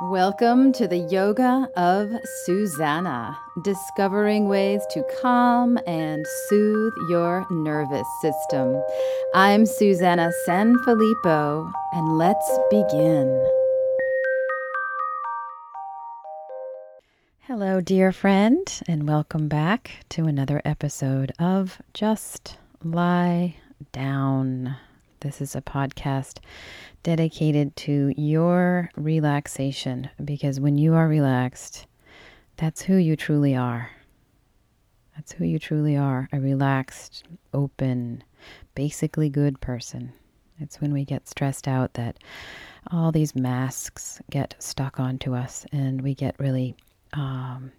Welcome to the Yoga of Susannah, discovering ways to calm and soothe your nervous system. I'm Susannah Sanfilippo, and let's begin. Hello, dear friend, and welcome back to another episode of Just Lie Down. This is a podcast dedicated to your relaxation because when you are relaxed, that's who you truly are. That's who you truly are a relaxed, open, basically good person. It's when we get stressed out that all these masks get stuck onto us and we get really um,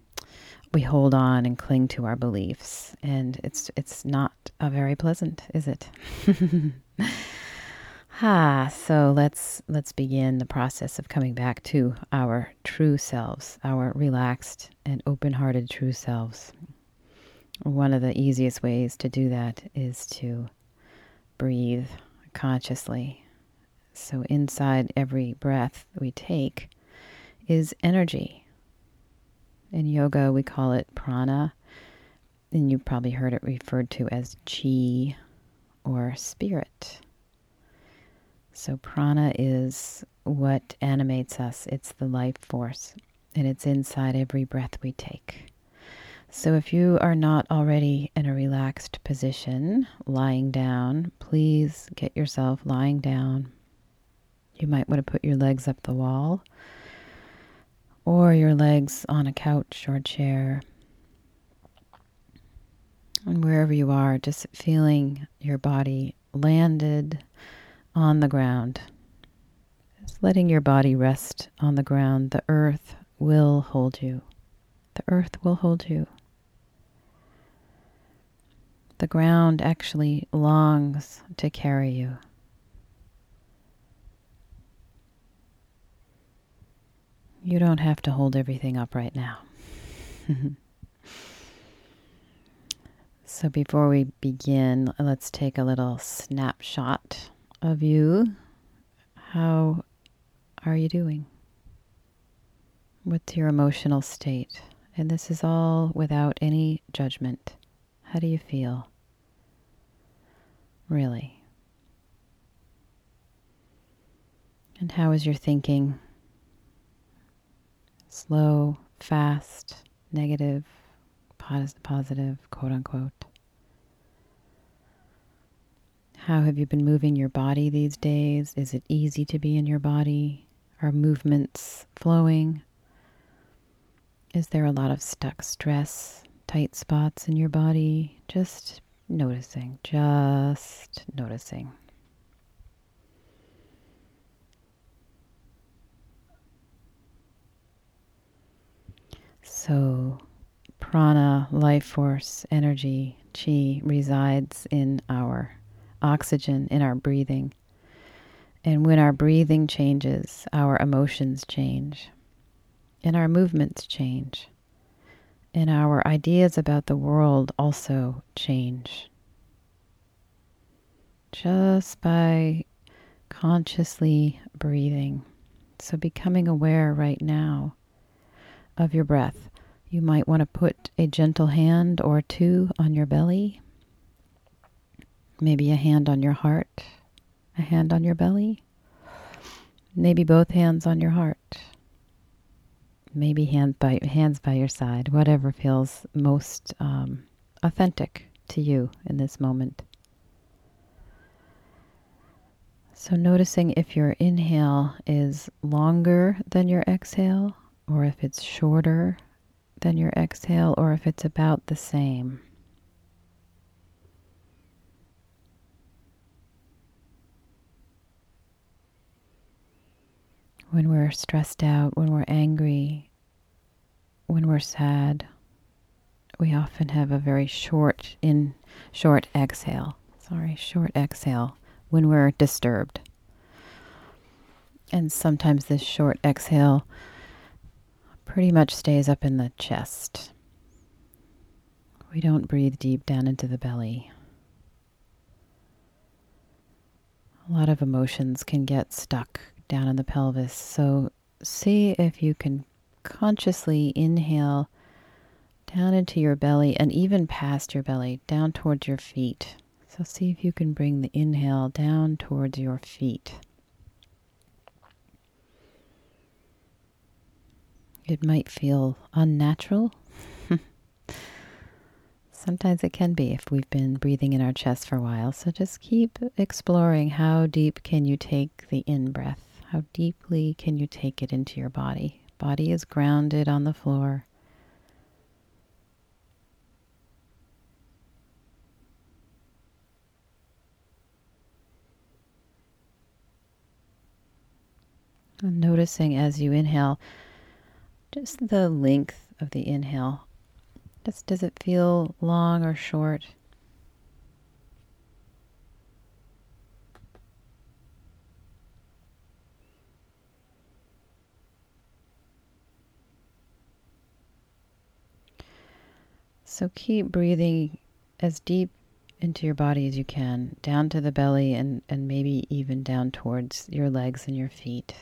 we hold on and cling to our beliefs and it's it's not a very pleasant is it Ah, so let's let's begin the process of coming back to our true selves, our relaxed and open-hearted true selves. One of the easiest ways to do that is to breathe consciously. So inside every breath we take is energy. In yoga we call it prana, and you've probably heard it referred to as chi or spirit. So, prana is what animates us, it's the life force, and it's inside every breath we take. So, if you are not already in a relaxed position, lying down, please get yourself lying down. You might want to put your legs up the wall or your legs on a couch or chair. And wherever you are, just feeling your body landed on the ground. Just letting your body rest on the ground. The earth will hold you. The earth will hold you. The ground actually longs to carry you. You don't have to hold everything up right now. so, before we begin, let's take a little snapshot of you. How are you doing? What's your emotional state? And this is all without any judgment. How do you feel? Really? And how is your thinking? Slow, fast, negative, positive, quote unquote. How have you been moving your body these days? Is it easy to be in your body? Are movements flowing? Is there a lot of stuck stress, tight spots in your body? Just noticing, just noticing. So, prana, life force, energy, chi resides in our oxygen in our breathing. And when our breathing changes, our emotions change, and our movements change, and our ideas about the world also change. Just by consciously breathing. So, becoming aware right now of your breath. You might want to put a gentle hand or two on your belly. Maybe a hand on your heart, a hand on your belly, maybe both hands on your heart, maybe hand by, hands by your side, whatever feels most um, authentic to you in this moment. So, noticing if your inhale is longer than your exhale, or if it's shorter than your exhale, or if it's about the same. when we're stressed out, when we're angry, when we're sad, we often have a very short in short exhale. Sorry, short exhale when we're disturbed. And sometimes this short exhale pretty much stays up in the chest. We don't breathe deep down into the belly. A lot of emotions can get stuck down in the pelvis. So see if you can consciously inhale down into your belly and even past your belly, down towards your feet. So see if you can bring the inhale down towards your feet. It might feel unnatural. Sometimes it can be if we've been breathing in our chest for a while. So just keep exploring how deep can you take the in breath? How deeply can you take it into your body? Body is grounded on the floor. And noticing as you inhale just the length of the inhale. Just does it feel long or short? So keep breathing as deep into your body as you can, down to the belly and, and maybe even down towards your legs and your feet.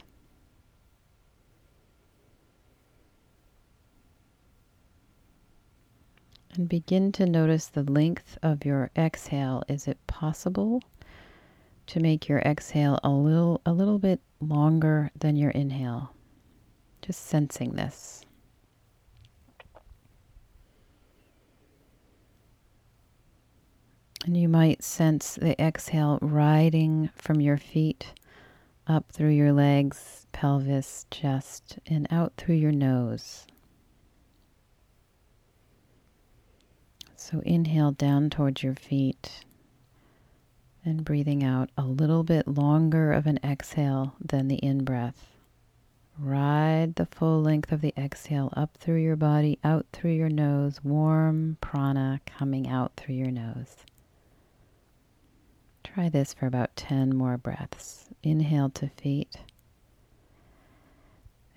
And begin to notice the length of your exhale. Is it possible to make your exhale a little a little bit longer than your inhale? Just sensing this. And you might sense the exhale riding from your feet up through your legs, pelvis, chest, and out through your nose. So inhale down towards your feet and breathing out a little bit longer of an exhale than the in breath. Ride the full length of the exhale up through your body, out through your nose, warm prana coming out through your nose. Try this for about 10 more breaths. Inhale to feet.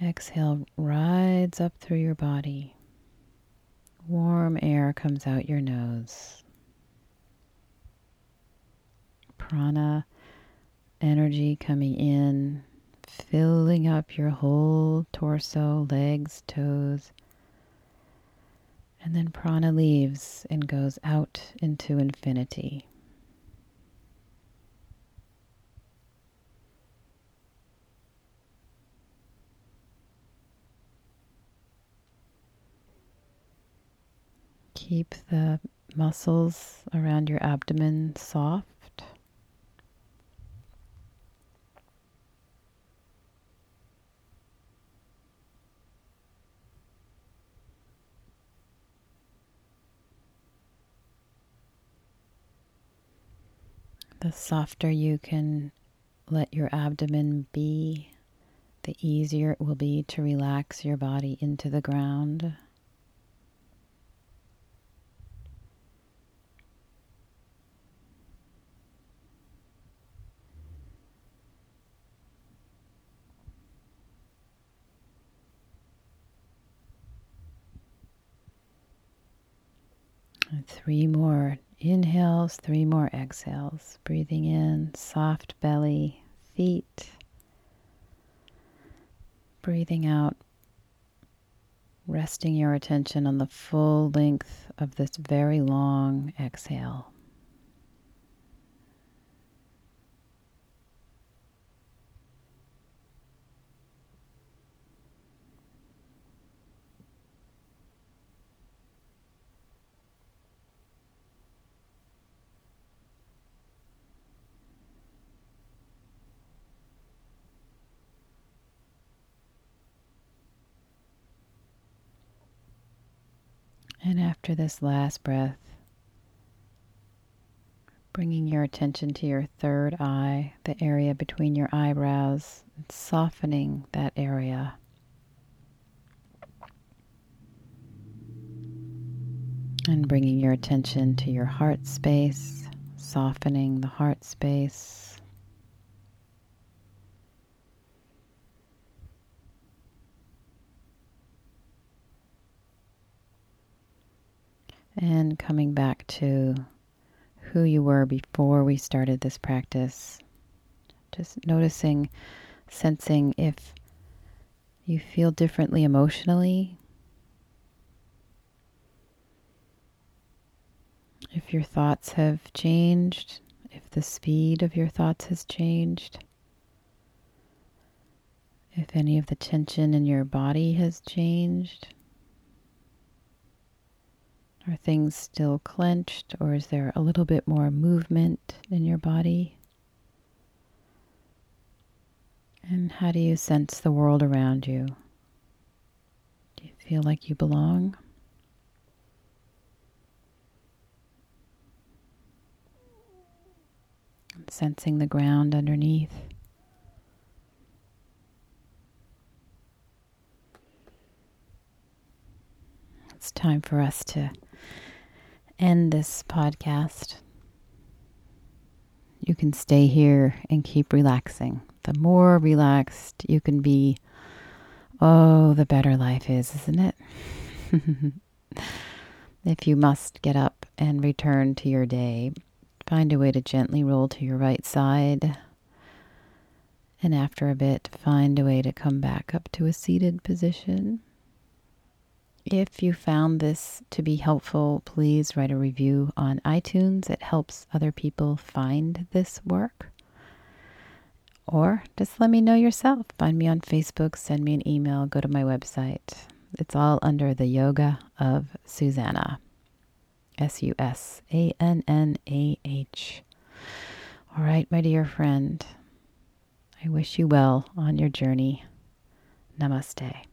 Exhale rides up through your body. Warm air comes out your nose. Prana energy coming in, filling up your whole torso, legs, toes. And then prana leaves and goes out into infinity. Keep the muscles around your abdomen soft. The softer you can let your abdomen be, the easier it will be to relax your body into the ground. Three more inhales, three more exhales. Breathing in, soft belly, feet. Breathing out, resting your attention on the full length of this very long exhale. And after this last breath, bringing your attention to your third eye, the area between your eyebrows, softening that area. And bringing your attention to your heart space, softening the heart space. And coming back to who you were before we started this practice. Just noticing, sensing if You feel differently emotionally. If your thoughts have changed, if the speed of your thoughts has changed, if any of the tension in your body has changed. Are things still clenched, or is there a little bit more movement in your body? And how do you sense the world around you? Do you feel like you belong? Sensing the ground underneath. It's time for us to end this podcast. You can stay here and keep relaxing. The more relaxed you can be, oh, the better life is, isn't it? if you must get up and return to your day, find a way to gently roll to your right side. And after a bit, find a way to come back up to a seated position. If you found this to be helpful, please write a review on iTunes. It helps other people find this work. Or just let me know yourself. Find me on Facebook, send me an email, go to my website. It's all under the Yoga of Susannah. S U S A N N A H. All right, my dear friend. I wish you well on your journey. Namaste.